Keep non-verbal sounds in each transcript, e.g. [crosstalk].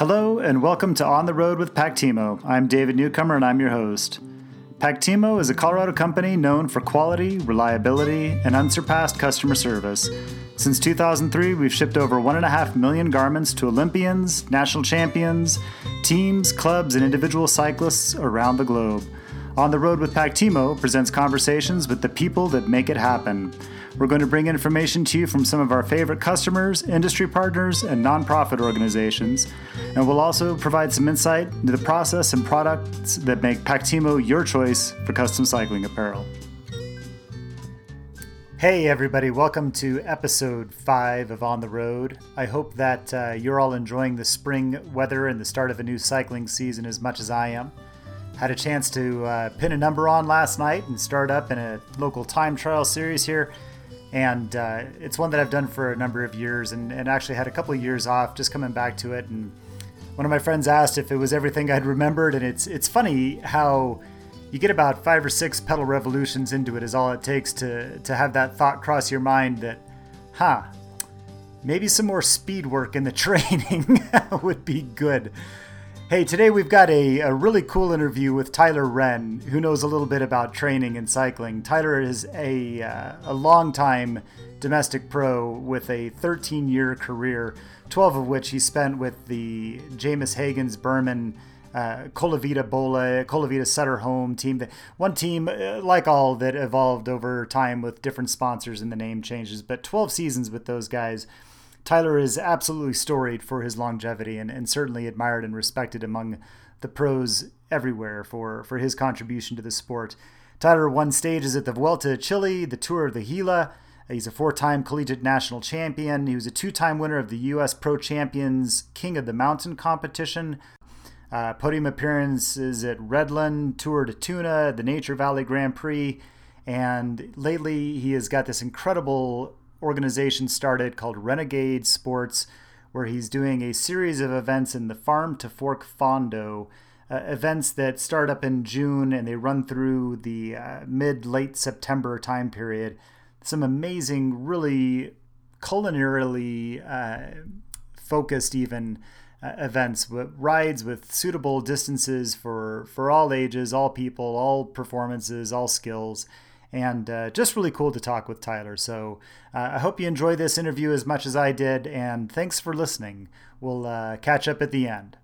Hello, and welcome to On the Road with Pactimo. I'm David Newcomer, and I'm your host. Pactimo is a Colorado company known for quality, reliability, and unsurpassed customer service. Since 2003, we've shipped over 1.5 million garments to Olympians, national champions, teams, clubs, and individual cyclists around the globe. On the Road with Pactimo presents conversations with the people that make it happen. We're going to bring information to you from some of our favorite customers, industry partners, and nonprofit organizations. And we'll also provide some insight into the process and products that make Pactimo your choice for custom cycling apparel. Hey, everybody, welcome to episode five of On the Road. I hope that uh, you're all enjoying the spring weather and the start of a new cycling season as much as I am. Had a chance to uh, pin a number on last night and start up in a local time trial series here. And uh, it's one that I've done for a number of years and, and actually had a couple of years off just coming back to it. And one of my friends asked if it was everything I'd remembered. And it's, it's funny how you get about five or six pedal revolutions into it, is all it takes to, to have that thought cross your mind that, huh, maybe some more speed work in the [laughs] training would be good. Hey, today we've got a, a really cool interview with Tyler Wren, who knows a little bit about training and cycling. Tyler is a, uh, a long-time domestic pro with a 13 year career, 12 of which he spent with the Jamis Hagens Berman. Uh, Colavita Bolla, Colavita Sutter Home team. One team, uh, like all, that evolved over time with different sponsors and the name changes, but 12 seasons with those guys. Tyler is absolutely storied for his longevity and, and certainly admired and respected among the pros everywhere for, for his contribution to the sport. Tyler won stages at the Vuelta Chile, the Tour of the Gila. He's a four time collegiate national champion. He was a two time winner of the U.S. Pro Champions King of the Mountain competition. Uh, podium appearances at Redlands, Tour de Toona, the Nature Valley Grand Prix. And lately, he has got this incredible organization started called Renegade Sports, where he's doing a series of events in the Farm to Fork Fondo. Uh, events that start up in June and they run through the uh, mid late September time period. Some amazing, really culinarily uh, focused, even uh, events with rides with suitable distances for for all ages, all people, all performances, all skills and uh, just really cool to talk with Tyler. So uh, I hope you enjoy this interview as much as I did, and thanks for listening. We'll uh, catch up at the end.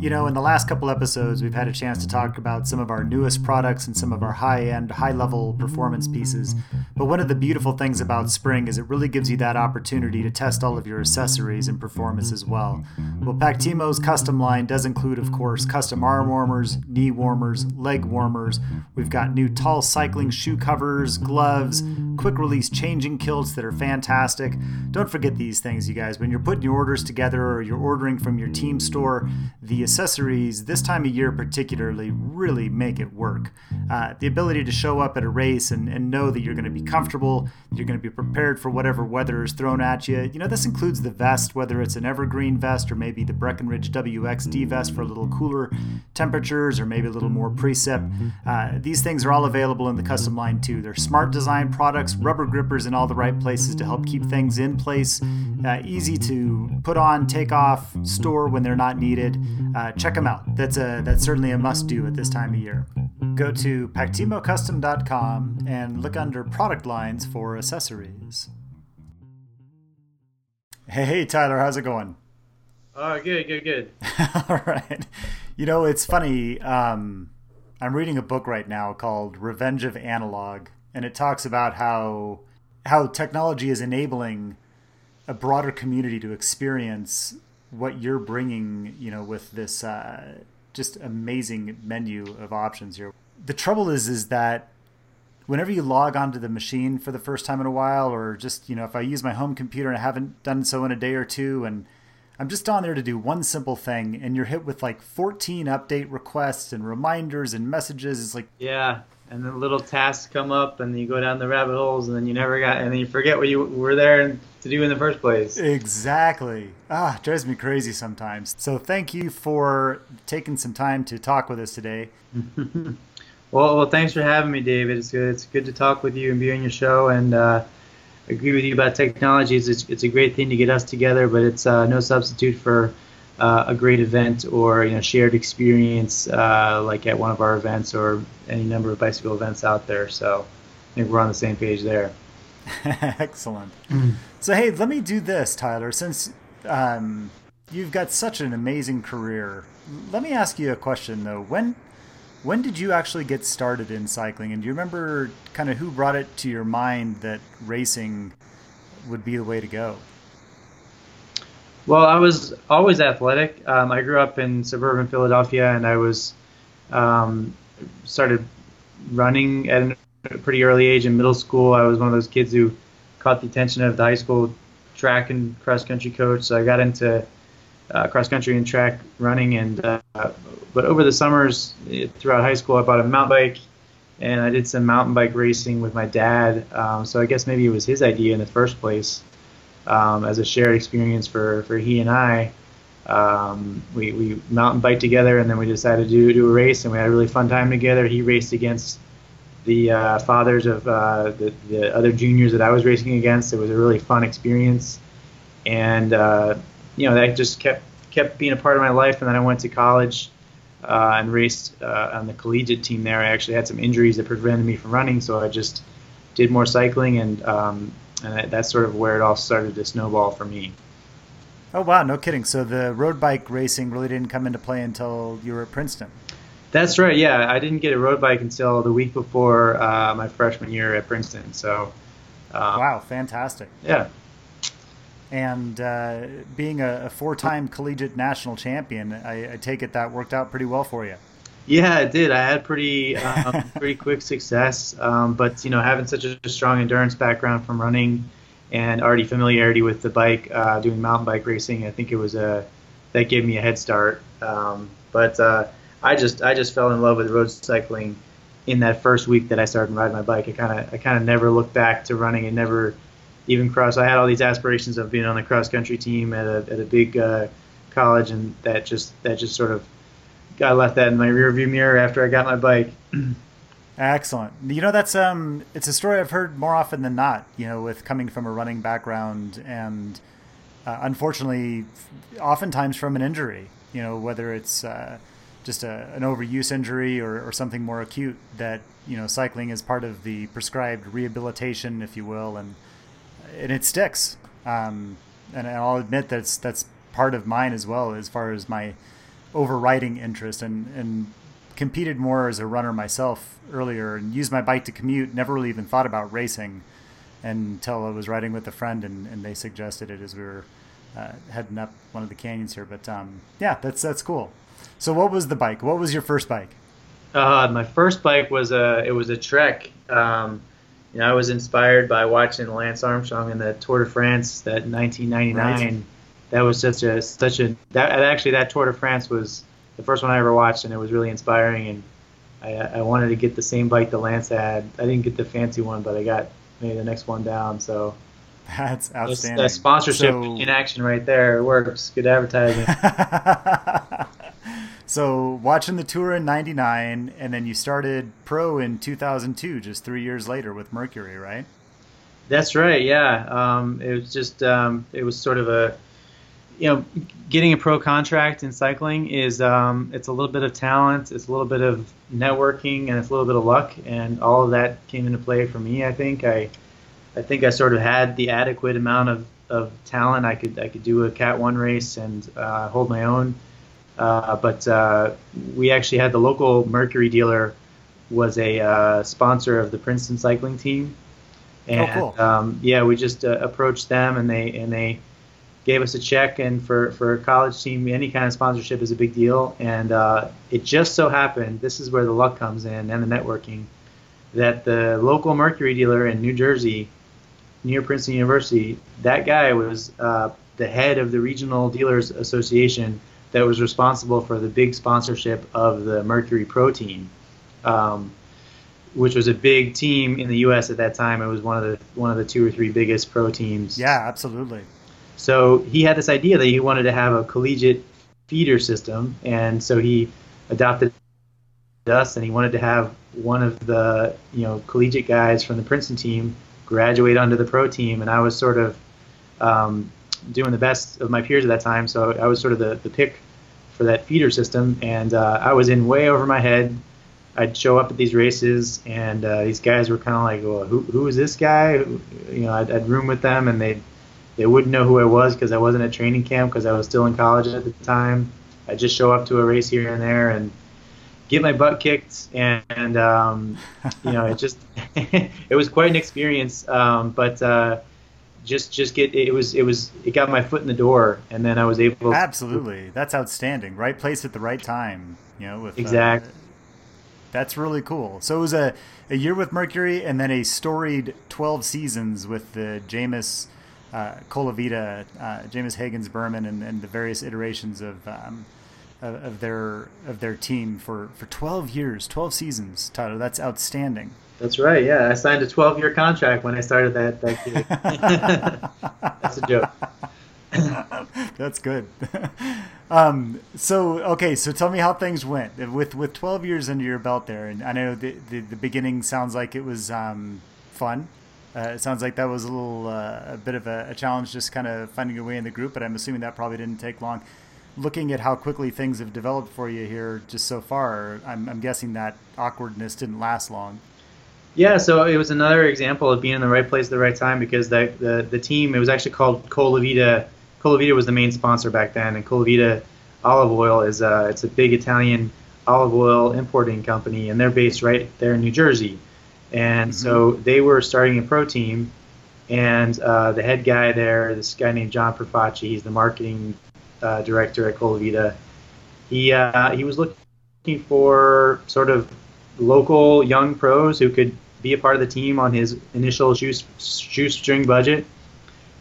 You know, in the last couple episodes, we've had a chance to talk about some of our newest products and some of our high end, high level performance pieces. But one of the beautiful things about spring is it really gives you that opportunity to test all of your accessories and performance as well. Well, Pactimo's custom line does include, of course, custom arm warmers, knee warmers, leg warmers. We've got new tall cycling shoe covers, gloves, quick release changing kilts that are fantastic. Don't forget these things, you guys. When you're putting your orders together or you're ordering from your team store, the accessories this time of year particularly really make it work. Uh, the ability to show up at a race and, and know that you're going to be comfortable, you're going to be prepared for whatever weather is thrown at you. You know, this includes the vest, whether it's an evergreen vest or maybe the Breckenridge WXD vest for a little cooler temperatures or maybe a little more precip. Uh, these things are all available in the custom line too. They're smart design products, rubber grippers in all the right places to help keep things in place, uh, easy to put on, take off, store when they're not needed. Uh, check them out. That's a that's certainly a must do at this time of year. Go to pactimocustom.com and look under product lines for accessories. Hey, hey Tyler, how's it going? Oh, good, good, good. [laughs] All right. You know, it's funny. Um, I'm reading a book right now called Revenge of Analog, and it talks about how how technology is enabling a broader community to experience what you're bringing, you know, with this uh, just amazing menu of options here. The trouble is, is that whenever you log onto the machine for the first time in a while, or just you know, if I use my home computer and I haven't done so in a day or two, and I'm just on there to do one simple thing, and you're hit with like 14 update requests and reminders and messages. It's like yeah, and then little tasks come up, and you go down the rabbit holes, and then you never got, and then you forget what you were there to do in the first place. Exactly. Ah, drives me crazy sometimes. So thank you for taking some time to talk with us today. [laughs] well, well, thanks for having me, David. It's good. It's good to talk with you and be on your show, and uh, agree with you about technology. It's, it's a great thing to get us together, but it's uh, no substitute for uh, a great event or you know shared experience uh, like at one of our events or any number of bicycle events out there. So I think we're on the same page there. [laughs] Excellent. Mm. So hey, let me do this, Tyler. Since um, you've got such an amazing career, let me ask you a question though. When when did you actually get started in cycling? And do you remember kind of who brought it to your mind that racing would be the way to go? Well, I was always athletic. Um, I grew up in suburban Philadelphia, and I was um, started running at a pretty early age in middle school. I was one of those kids who caught the attention of the high school track and cross country coach. So I got into uh, cross country and track running, and uh, but over the summers throughout high school, I bought a mountain bike, and I did some mountain bike racing with my dad. Um, so I guess maybe it was his idea in the first place, um, as a shared experience for for he and I. Um, we, we mountain bike together, and then we decided to do, do a race, and we had a really fun time together. He raced against the uh, fathers of uh, the, the other juniors that I was racing against. It was a really fun experience, and uh, you know that just kept kept being a part of my life. And then I went to college uh, and raced uh, on the collegiate team there. I actually had some injuries that prevented me from running, so I just did more cycling, and um, and that's sort of where it all started to snowball for me. Oh wow, no kidding. So the road bike racing really didn't come into play until you were at Princeton. That's right. Yeah, I didn't get a road bike until the week before uh, my freshman year at Princeton. So. Um, wow, fantastic. Yeah and uh, being a, a, four-time collegiate national champion, I, I, take it that worked out pretty well for you. Yeah, it did. I had pretty um, [laughs] pretty quick success, um, but you know, having such a strong endurance background from running and already familiarity with the bike, uh, doing mountain bike racing, I think it was a that gave me a head start. Um, but uh, I just I just fell in love with road cycling in that first week that I started riding my bike. I kind of I kind of never looked back to running and never even cross. I had all these aspirations of being on the cross country team at a at a big uh, college, and that just that just sort of I left that in my rearview mirror after I got my bike. Excellent. You know that's um it's a story I've heard more often than not. You know, with coming from a running background and uh, unfortunately, oftentimes from an injury. You know, whether it's uh, just a, an overuse injury or, or something more acute, that you know cycling is part of the prescribed rehabilitation, if you will, and and it sticks. Um, and I'll admit that's that's part of mine as well, as far as my overriding interest and and competed more as a runner myself earlier and used my bike to commute. Never really even thought about racing until I was riding with a friend and, and they suggested it as we were uh, heading up one of the canyons here. But um, yeah, that's that's cool. So what was the bike? What was your first bike? Uh, my first bike was a it was a Trek. Um, you know, I was inspired by watching Lance Armstrong in the Tour de France that 1999. Right. That was such a such a that actually that Tour de France was the first one I ever watched, and it was really inspiring. And I, I wanted to get the same bike that Lance had. I didn't get the fancy one, but I got maybe the next one down. So [laughs] that's outstanding. That sponsorship so, in action right there. It works. Good advertising. [laughs] So watching the tour in '99, and then you started pro in 2002, just three years later with Mercury, right? That's right. Yeah. Um, it was just um, it was sort of a you know getting a pro contract in cycling is um, it's a little bit of talent, it's a little bit of networking, and it's a little bit of luck, and all of that came into play for me. I think I I think I sort of had the adequate amount of, of talent. I could I could do a Cat One race and uh, hold my own uh, but uh, we actually had the local Mercury dealer was a uh, sponsor of the Princeton cycling team, and oh, cool. um, yeah, we just uh, approached them and they and they gave us a check. And for for a college team, any kind of sponsorship is a big deal. And uh, it just so happened this is where the luck comes in and the networking that the local Mercury dealer in New Jersey, near Princeton University, that guy was the head of the Regional Dealers Association that was responsible for the big sponsorship of the Mercury Pro team, um, which was a big team in the U.S. at that time. It was one of the one of the two or three biggest pro teams. Yeah, absolutely. So he had this idea that he wanted to have a collegiate feeder system, and so he adopted us, and he wanted to have one of the you know collegiate guys from the Princeton team graduate onto the pro team, and I was sort of um, doing the best of my peers at that time. So I was sort of the, the pick for that feeder system, and uh, I was in way over my head. I'd show up at these races, and uh, these guys were kind of like, "Well, who who is this guy?" You know, I'd, I'd room with them, and they they wouldn't know who I was because I wasn't at training camp because I was still in college at the time. I'd just show up to a race here and there and get my butt kicked, and, and um, [laughs] you know, it just [laughs] it was quite an experience. Um, but uh, just just get it was it was it got my foot in the door, and then I was able. Absolutely, that's outstanding. Right place at the right time. You know, with exactly. Uh, that's really cool. So it was a, a year with Mercury, and then a storied twelve seasons with the Jamis uh, Colavita, uh, Jamis Hagens Berman, and, and, the various iterations of, um, of, of their of their team for, for twelve years, twelve seasons. Tyler, that's outstanding. That's right. Yeah, I signed a 12-year contract when I started that that gig. [laughs] That's a joke. [laughs] That's good. [laughs] um, so okay, so tell me how things went with with 12 years under your belt there, and I know the the, the beginning sounds like it was um, fun. Uh, it sounds like that was a little uh, a bit of a, a challenge, just kind of finding your way in the group. But I'm assuming that probably didn't take long. Looking at how quickly things have developed for you here, just so far, I'm, I'm guessing that awkwardness didn't last long. Yeah, so it was another example of being in the right place at the right time because the the, the team it was actually called Colavita. Colavita was the main sponsor back then, and Colavita Olive Oil is a it's a big Italian olive oil importing company, and they're based right there in New Jersey. And mm-hmm. so they were starting a pro team, and uh, the head guy there, this guy named John Profaci, he's the marketing uh, director at Colavita. He uh, he was looking for sort of local young pros who could be a part of the team on his initial shoe, shoestring budget.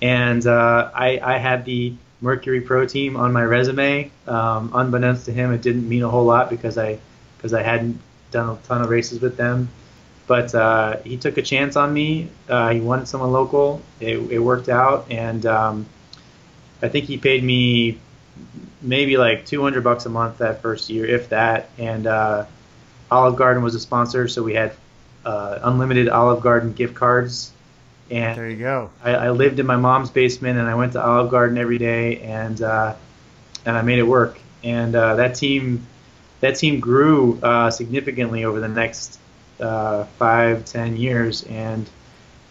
And uh, I, I, had the Mercury Pro team on my resume. Um, unbeknownst to him, it didn't mean a whole lot because I because I hadn't done a ton of races with them. But uh, he took a chance on me. Uh, he wanted someone local. It, it worked out, and um, I think he paid me maybe like 200 bucks a month that first year, if that. And uh, Olive Garden was a sponsor, so we had uh, unlimited Olive Garden gift cards. And there you go. I, I, lived in my mom's basement, and I went to Olive Garden every day, and uh, and I made it work. And uh, that team, that team grew uh, significantly over the next uh, five, ten years, and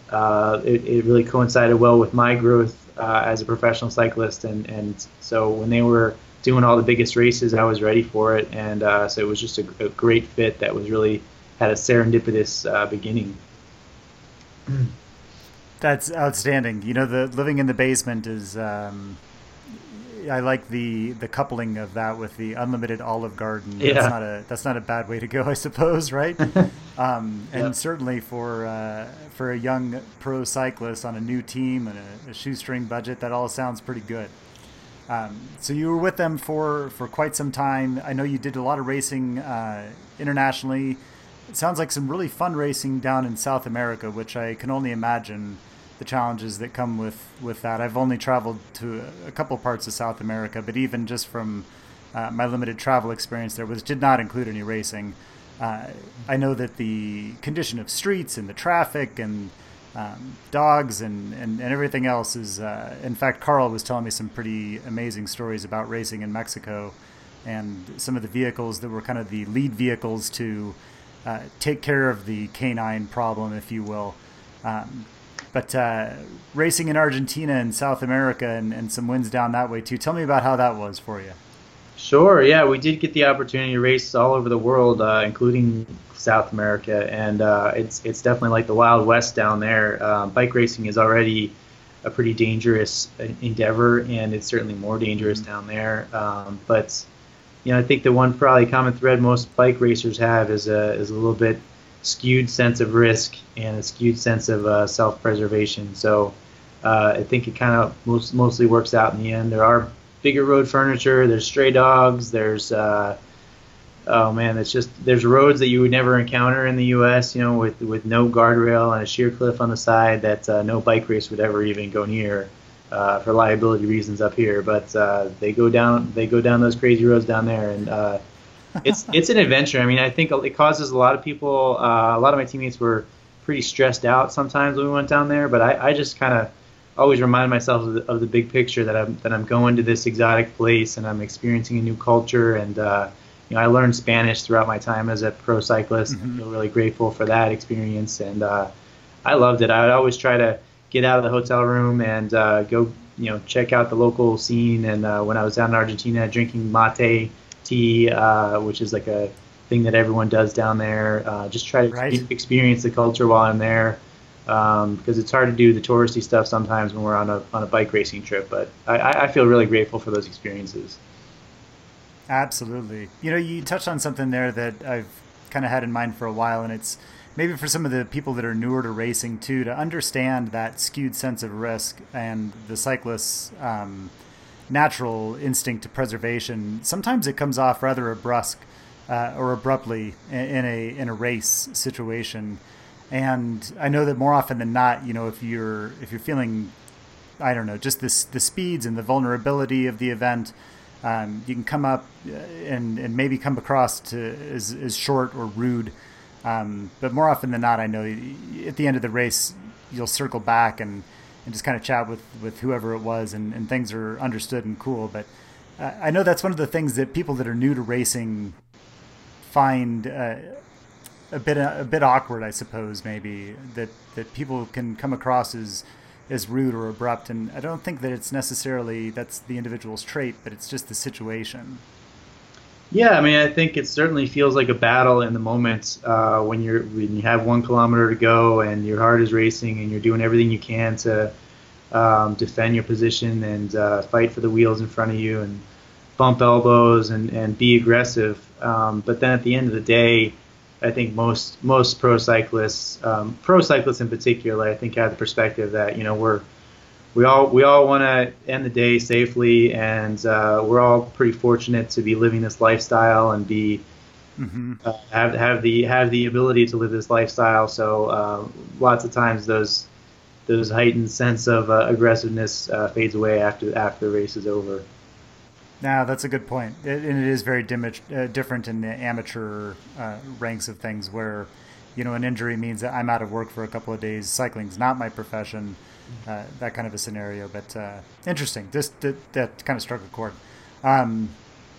uh, it, it really coincided well with my growth as a professional cyclist. And and so when they were doing all the biggest races, I was ready for it, and uh, so it was just a, a, great fit that was really had a serendipitous uh, beginning. [clears throat] That's outstanding. You know, the living in the basement is. Um, I like the the coupling of that with the unlimited Olive Garden. Yeah. That's not a that's not a bad way to go, I suppose, right? [laughs] um, and yep. certainly for uh, for a young pro cyclist on a new team and a, a shoestring budget, that all sounds pretty good. Um, so you were with them for, for quite some time. I know you did a lot of racing uh, internationally. It sounds like some really fun racing down in South America, which I can only imagine the challenges that come with, with that. I've only traveled to a couple parts of South America, but even just from uh, my limited travel experience there, which did not include any racing, uh, I know that the condition of streets and the traffic and um, dogs and, and, and everything else is. Uh, in fact, Carl was telling me some pretty amazing stories about racing in Mexico and some of the vehicles that were kind of the lead vehicles to uh, take care of the canine problem, if you will. Um, but uh, racing in Argentina and South America and, and some wins down that way too. Tell me about how that was for you. Sure. Yeah, we did get the opportunity to race all over the world, uh, including South America, and uh, it's it's definitely like the Wild West down there. Um, bike racing is already a pretty dangerous endeavor, and it's certainly more dangerous down there. Um, but you know, I think the one probably common thread most bike racers have is a is a little bit skewed sense of risk and a skewed sense of uh, self-preservation. So uh, I think it kind of most, mostly works out in the end. There are bigger road furniture. There's stray dogs. There's uh, oh man, it's just there's roads that you would never encounter in the U.S. You know, with with no guardrail and a sheer cliff on the side that uh, no bike race would ever even go near uh, for liability reasons up here. But uh, they go down they go down those crazy roads down there, and it's it's an adventure. I mean, I think it causes a lot of people. Uh, a lot of my teammates were pretty stressed out sometimes when we went down there, but I, I just kind of always remind myself of the, of the, big picture that I'm that I'm going to this exotic place and I'm experiencing a new culture and uh, you know I learned Spanish throughout my time as a pro cyclist. Mm-hmm. I feel really grateful for that experience and uh, I loved it. I would always try to get out of the hotel room and uh, go you know check out the local scene. And uh, when I was down in Argentina, drinking mate uh, which is like a thing that everyone does down there. Uh, just try to right. experience the culture while I'm there um, because it's hard to do the touristy stuff sometimes when we're on a on a bike racing trip. But I, I feel really grateful for those experiences. Absolutely. You know, you touched on something there that I've kind of had in mind for a while, and it's maybe for some of the people that are newer to racing too to understand that skewed sense of risk and the cyclist's um, natural instinct to preservation. Sometimes it comes off rather brusque uh, or abruptly in a in a race situation. And I know that more often than not, you know, if you're if you're feeling, I don't know, just this the speeds and the vulnerability of the event, um, you can come up uh, and and maybe come across to as, as short or rude. Um, but more often than not, I know at the end of the race, you'll circle back and, and just kind of chat with, with whoever it was, and, and things are understood and cool. But uh, I know that's one of the things that people that are new to racing find uh, a bit a bit awkward, I suppose, maybe that that people can come across as as rude or abrupt, and I don't think that it's necessarily that's the individual's trait, but it's just the situation. Yeah, I mean, I think it certainly feels like a battle in the moment uh, when you're when you have one kilometer to go and your heart is racing and you're doing everything you can to um, defend your position and uh, fight for the wheels in front of you and bump elbows and, and be aggressive. Um, but then at the end of the day, I think most most pro cyclists, um, pro cyclists in particular, I think have the perspective that you know we're we all we all want to end the day safely, and uh, we're all pretty fortunate to be living this lifestyle and be mm-hmm. uh, have have the have the ability to live this lifestyle. So uh, lots of times those those heightened sense of uh, aggressiveness uh, fades away after after the race is over. Now that's a good point, it, and it is very dim- uh, different in the amateur uh, ranks of things, where you know an injury means that I'm out of work for a couple of days. Cycling's not my profession, uh, that kind of a scenario. But uh, interesting. This that, that, kind of struck a chord. Um,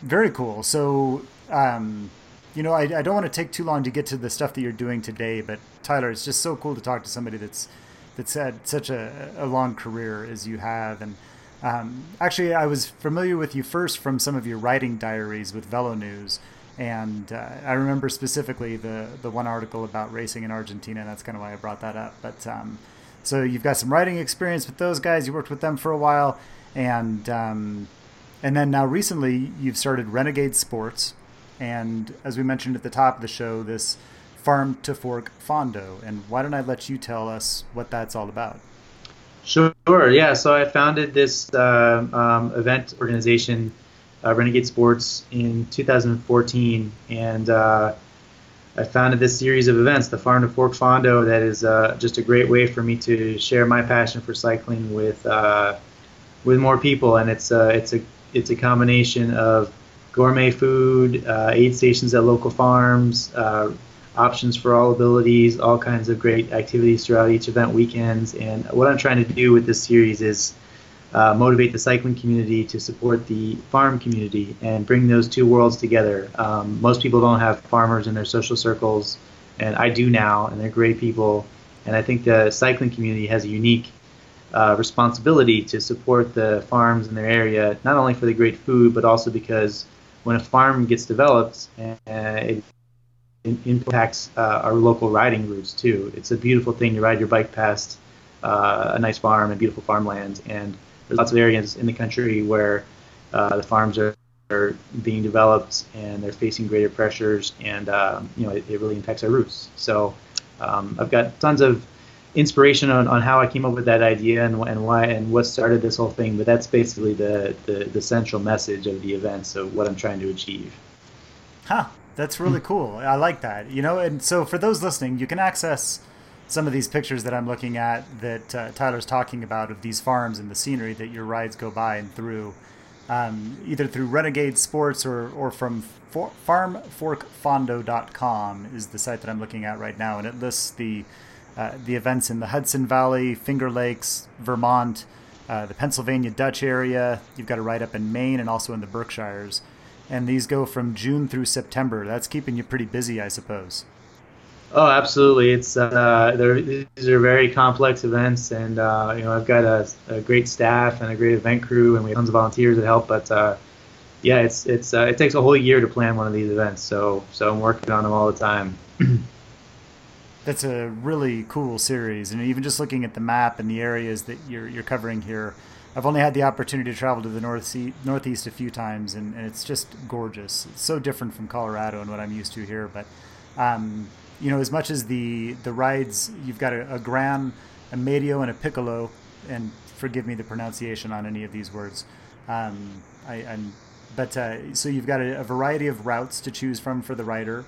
very cool. So um, you know, I, I don't want to take too long to get to the stuff that you're doing today, but Tyler, it's just so cool to talk to somebody that's that's had such a, a long career as you have, and um, actually, I was familiar with you first from some of your writing diaries with Velo News, and uh, I remember specifically the the one article about racing in Argentina. That's kind of why I brought that up. But um, so you've got some writing experience with those guys. You worked with them for a while, and um, and then now recently you've started Renegade Sports, and as we mentioned at the top of the show, this farm to fork fondo. And why don't I let you tell us what that's all about? Sure. Yeah. So I founded this uh, um, event organization, uh, Renegade Sports, in 2014, and uh, I founded this series of events, the Farm to Fork Fondo, that is uh, just a great way for me to share my passion for cycling with uh, with more people. And it's uh, it's a it's a combination of gourmet food, aid stations at local farms options for all abilities, all kinds of great activities throughout each event weekends. And what I'm trying to do with this series is uh, motivate the cycling community to support the farm community and bring those two worlds together. Um, most people don't have farmers in their social circles, and I do now, and they're great people. And I think the cycling community has a unique uh, responsibility to support the farms in their area, not only for the great food, but also because when a farm gets developed, uh, it impacts uh, our local riding routes too. It's a beautiful thing to ride your bike past uh, a nice farm and beautiful farmland, and there's lots of areas in the country where uh, the farms are, are, being developed and they're facing greater pressures, and um, you know it, it, really impacts our routes. So um, I've got tons of inspiration on, on how I came up with that idea and, and why and what started this whole thing. But that's basically the, the, the central message of the event. So what I'm trying to achieve. Huh. That's really cool. I like that. You know, and so for those listening, you can access some of these pictures that I'm looking at that uh, Tyler's talking about of these farms and the scenery that your rides go by and through, um, either through Renegade Sports or, or from for, farmforkfondo.com is the site that I'm looking at right now, and it lists the uh, the events in the Hudson Valley, Finger Lakes, Vermont, uh, the Pennsylvania Dutch area. You've got a ride up in Maine and also in the Berkshires. And these go from June through September. That's keeping you pretty busy, I suppose. Oh, absolutely. It's uh, these are very complex events, and uh, you know I've got a, a, great staff and a great event crew, and we have tons of volunteers that help. But uh, yeah, it's it's uh, it takes a whole year to plan one of these events, so so I'm working on them all the time. [clears throat] That's a really cool series, and even just looking at the map and the areas that you're you're covering here, I've only had the opportunity to travel to the north sea, northeast a few times, and, and it's just gorgeous. It's so different from Colorado and what I'm used to here, but. Um, you know, as much as the the rides, you've got a, a gran, a medio, and a piccolo, and forgive me the pronunciation on any of these words. Um, I, am but uh, so you've got a, a, variety of routes to choose from for the rider,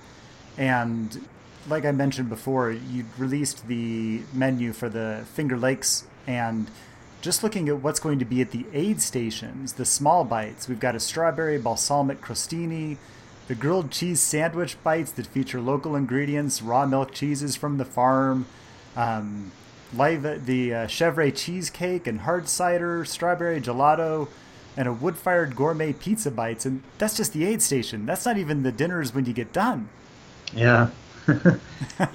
and like I mentioned before, you released the menu for the Finger Lakes and just looking at what's going to be at the aid stations, the small bites, we've got a strawberry balsamic crostini, the grilled cheese sandwich bites that feature local ingredients, raw milk cheeses from the farm, um, live the uh, chèvre cheesecake and hard cider, strawberry gelato, and a wood-fired gourmet pizza bites. And that's just the aid station. That's not even the dinners when you get done. Yeah, [laughs]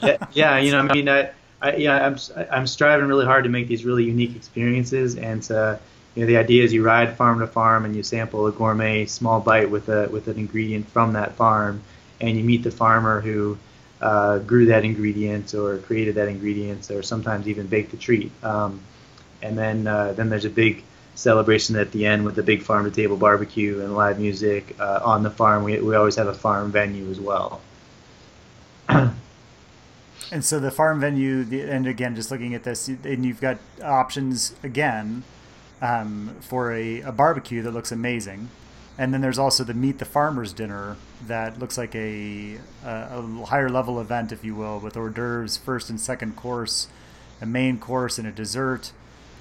yeah, yeah. You know, I mean, I, I, yeah, I'm I'm striving really hard to make these really unique experiences and to you know, the idea is you ride farm to farm and you sample a gourmet small bite with a with an ingredient from that farm, and you meet the farmer who uh, grew that ingredient or created that ingredient or sometimes even baked the treat. Um, and then uh, then there's a big celebration at the end with a big farm to table barbecue and live music uh, on the farm. We we always have a farm venue as well. and so the farm venue, and again, just looking at this, and you've got options again um, for a, a barbecue that looks amazing. And then there's also the Meet the Farmers dinner that looks like a, a, a, higher level event, if you will, with hors d'oeuvres, first and second course, a main course, and a dessert.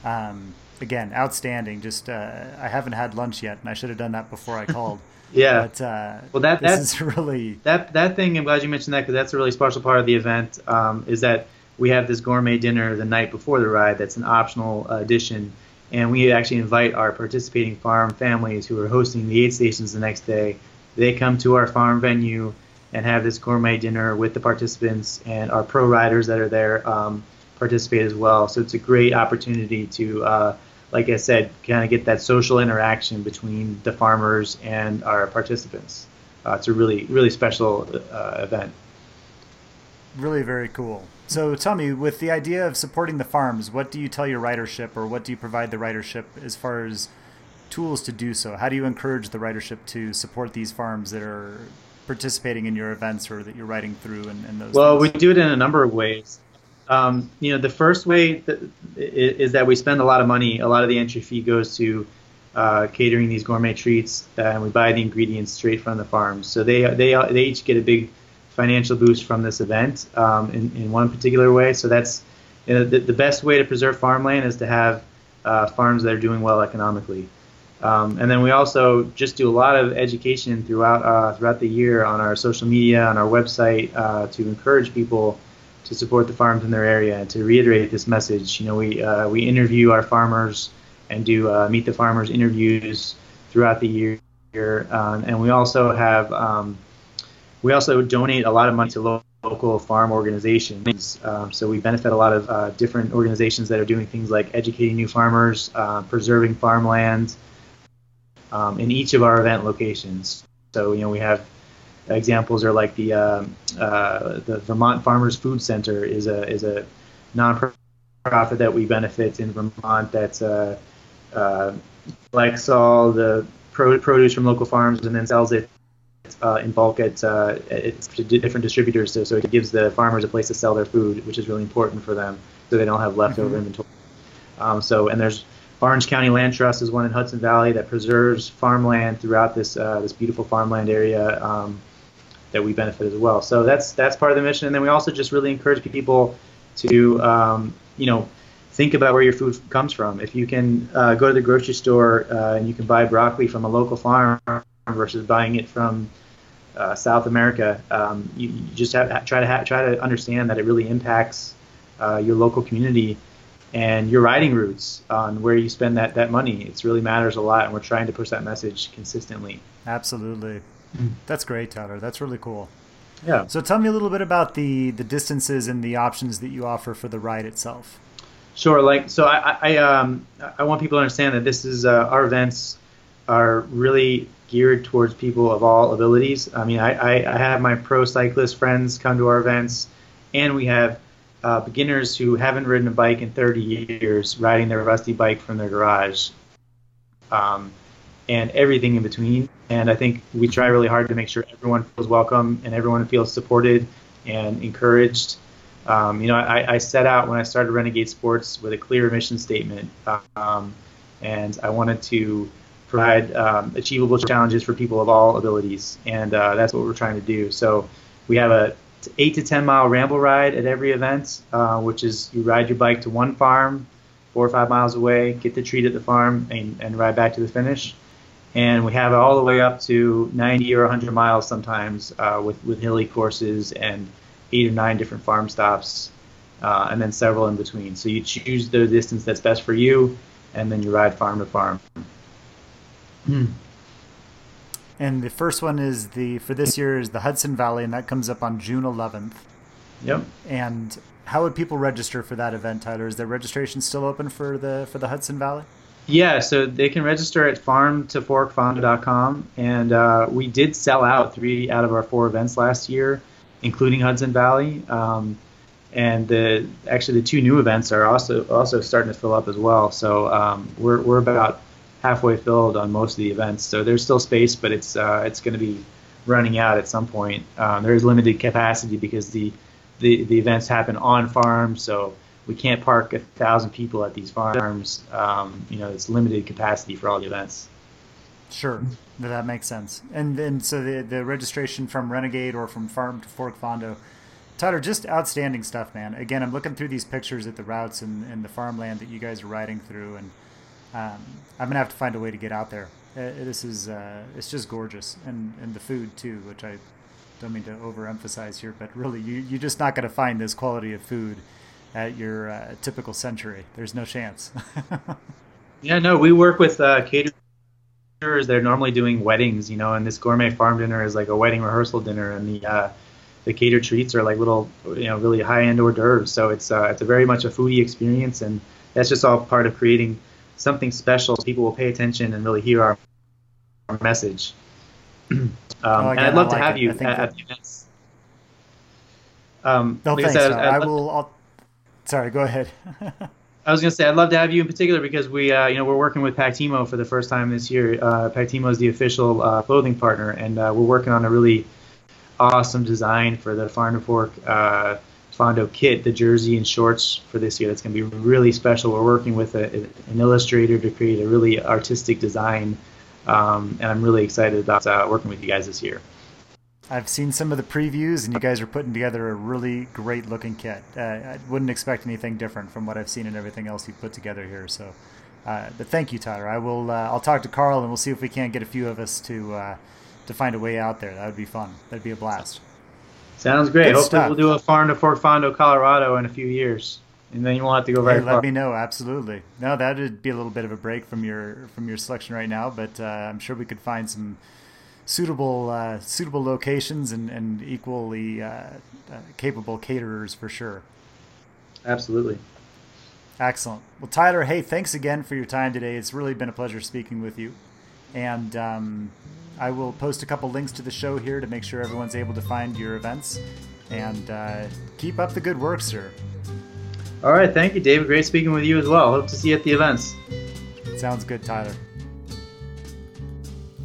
Um, again, outstanding. Just uh, I haven't had lunch yet, and I should have done that before I [laughs] called. yeah. But uh, well, that that's really that that thing. I'm glad you mentioned that because that's a really special part of the event. Um, is that we have this gourmet dinner the night before the ride. That's an optional addition and we actually invite our participating farm families who are hosting the aid stations the next day. They come to our farm venue and have this gourmet dinner with the participants, and our pro riders that are there um, participate as well. So it's a great opportunity to, uh, like I said, kind of get that social interaction between the farmers and our participants. Uh, it's a really, really special uh, event. Really, very cool. So tell me, with the idea of supporting the farms, what do you tell your ridership, or what do you provide the ridership as far as tools to do so? How do you encourage the ridership to support these farms that are participating in your events or that you're riding through and, and those? Well, things? we do it in a number of ways. Um, you know, the first way that is that we spend a lot of money. A lot of the entry fee goes to uh, catering these gourmet treats, and we buy the ingredients straight from the farms. So they they they each get a big financial boost from this event um, in, in one particular way. So that's you know, the, the best way to preserve farmland is to have uh, farms that are doing well economically. Um, and then we also just do a lot of education throughout uh, throughout the year on our social media, on our website, uh, to encourage people to support the farms in their area and to reiterate this message. You know, we uh, we interview our farmers and do uh, meet the farmers interviews throughout the year, um, and we also have um, we also donate a lot of money to local farm organizations. Um, so we benefit a lot of uh, different organizations that are doing things like educating new farmers, uh, preserving farmland um, in each of our event locations. So you know we have examples are like the uh, uh the Vermont Farmers Food Center is a is a nonprofit that we benefit in Vermont that uh, uh, collects all the produce from local farms and then sells it uh, in bulk at, uh, at different distributors, so, so it gives the farmers a place to sell their food, which is really important for them, so they don't have leftover mm-hmm. inventory. Um, so, and there's Orange County Land Trust is one in Hudson Valley that preserves farmland throughout this uh, this beautiful farmland area um, that we benefit as well. So that's that's part of the mission, and then we also just really encourage people to um, you know think about where your food comes from. If you can uh, go to the grocery store uh, and you can buy broccoli from a local farm versus buying it from uh, South America, um, you, you, just have, try to ha- try to understand that it really impacts uh, your local community and your riding routes on where you spend that, that money. It really matters a lot, and we're trying to push that message consistently. Absolutely. That's great, Tyler. That's really cool. Yeah. So tell me a little bit about the, the distances and the options that you offer for the ride itself. Sure. Like, so I, I, um, I want people to understand that this is, uh, our events are really geared towards people of all abilities. I mean, I, I, I have my pro cyclist friends come to our events, and we have uh, beginners who haven't ridden a bike in 30 years riding their rusty bike from their garage, um, and everything in between. And I think we try really hard to make sure everyone feels welcome and everyone feels supported and encouraged. Um, you know, I, I, set out when I started Renegade Sports with a clear mission statement, um, and I wanted to provide um, achievable challenges for people of all abilities, and uh, that's what we're trying to do. So we have a eight to ten mile ramble ride at every event, uh, which is you ride your bike to one farm, four or five miles away, get the treat at the farm, and, and ride back to the finish. And we have it all the way up to 90 or 100 miles sometimes uh, with with hilly courses and eight or nine different farm stops, uh, and then several in between. So you choose the distance that's best for you, and then you ride farm to farm. And the first one is the for this year is the Hudson Valley, and that comes up on June 11th. Yep. And how would people register for that event, Tyler? Is the registration still open for the for the Hudson Valley? Yeah, so they can register at farmtoforkfondo.com, and uh, we did sell out three out of our four events last year, including Hudson Valley. Um, and the actually the two new events are also also starting to fill up as well. So um, we're we're about halfway filled on most of the events. So there's still space, but it's uh, it's going to be running out at some point. Um, there is limited capacity because the, the the events happen on farms, so we can't park a thousand people at these farms. Um, you know, it's limited capacity for all the events. Sure, that makes sense. And then so the the registration from Renegade or from Farm to Fork Fondo. Tyler, just outstanding stuff, man. Again, I'm looking through these pictures at the routes and, and the farmland that you guys are riding through, and um, I'm gonna have to find a way to get out there. Uh, this is uh, it's just gorgeous, and and the food too, which I don't mean to overemphasize here, but really you you're just not gonna find this quality of food at your uh, typical century. There's no chance. [laughs] yeah, no, we work with uh, caterers. They're normally doing weddings, you know, and this gourmet farm dinner is like a wedding rehearsal dinner, and the uh, the catered treats are like little, you know, really high end hors d'oeuvres. So it's it's a very much a foodie experience, and that's just all part of creating something special, people will pay attention and really hear our, our message. [clears throat] um, oh, again, and I'd love like to have it. you at, at, the events. Um, no, like thanks. I, said, I, I will. I'll, sorry, go ahead. [laughs] I was going to say I'd love to have you in particular because we, uh, you know, we're working with Pactimo for the first time this year. Uh, Pactimo is the official uh, clothing partner, and uh, we're working on a really awesome design for the Farm to Fork uh, Fondo kit, the jersey and shorts for this year. That's going to be really special. We're working with a, an illustrator to create a really artistic design, um, and I'm really excited about uh, working with you guys this year. I've seen some of the previews, and you guys are putting together a really great looking kit. Uh, I wouldn't expect anything different from what I've seen and everything else you put together here. So, uh, but thank you, Tyler. I will. Uh, I'll talk to Carl, and we'll see if we can't get a few of us to uh, to find a way out there. That would be fun. That'd be a blast. Sounds great. Good Hopefully, stuff. we'll do a farm to Fork Fondo, Colorado, in a few years, and then you won't have to go very hey, far. Let me know. Absolutely. No, that'd be a little bit of a break from your from your selection right now, but uh, I'm sure we could find some suitable uh, suitable locations and and equally uh, uh capable caterers for sure. Absolutely. Excellent. Well, Tyler, hey, thanks again for your time today. It's really been a pleasure speaking with you, and. Um, I will post a couple links to the show here to make sure everyone's able to find your events. And uh, keep up the good work, sir. All right. Thank you, David. Great speaking with you as well. Hope to see you at the events. Sounds good, Tyler.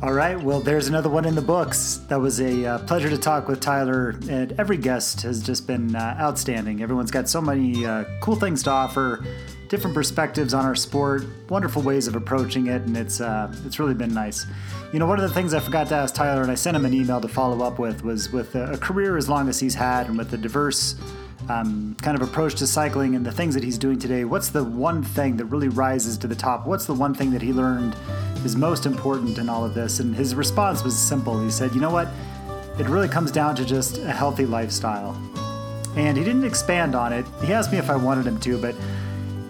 All right, well, there's another one in the books. That was a uh, pleasure to talk with Tyler, and every guest has just been uh, outstanding. Everyone's got so many uh, cool things to offer, different perspectives on our sport, wonderful ways of approaching it, and it's uh, it's really been nice. You know, one of the things I forgot to ask Tyler, and I sent him an email to follow up with, was with a, career as long as he's had and with the diverse um, kind of approach to cycling and the things that he's doing today, what's the one thing that really rises to the top? What's the one thing that he learned is most important in all of this? And his response was simple. He said, You know what? It really comes down to just a healthy lifestyle. and he didn't expand on it. He asked me if I wanted him to, but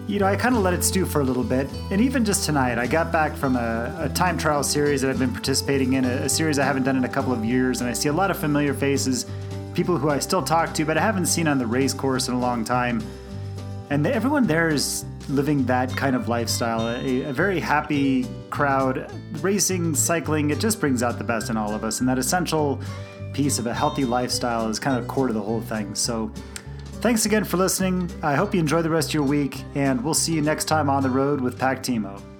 you know, I kind of let it stew for a little bit. And even just tonight, I got back from a, a time trial series that I've been participating in, a, a, series I haven't done in a couple of years, and I see a lot of familiar faces, people who I still talk to, but I haven't seen on the race course in a long time. And everyone there is living that kind of lifestyle, a, a very happy crowd. Racing, cycling, it just brings out the best in all of us. And that essential piece of a healthy lifestyle is kind of core to the whole thing. So, Thanks again for listening. I hope you enjoy the rest of your week, and we'll see you next time on the road with Pack Timo.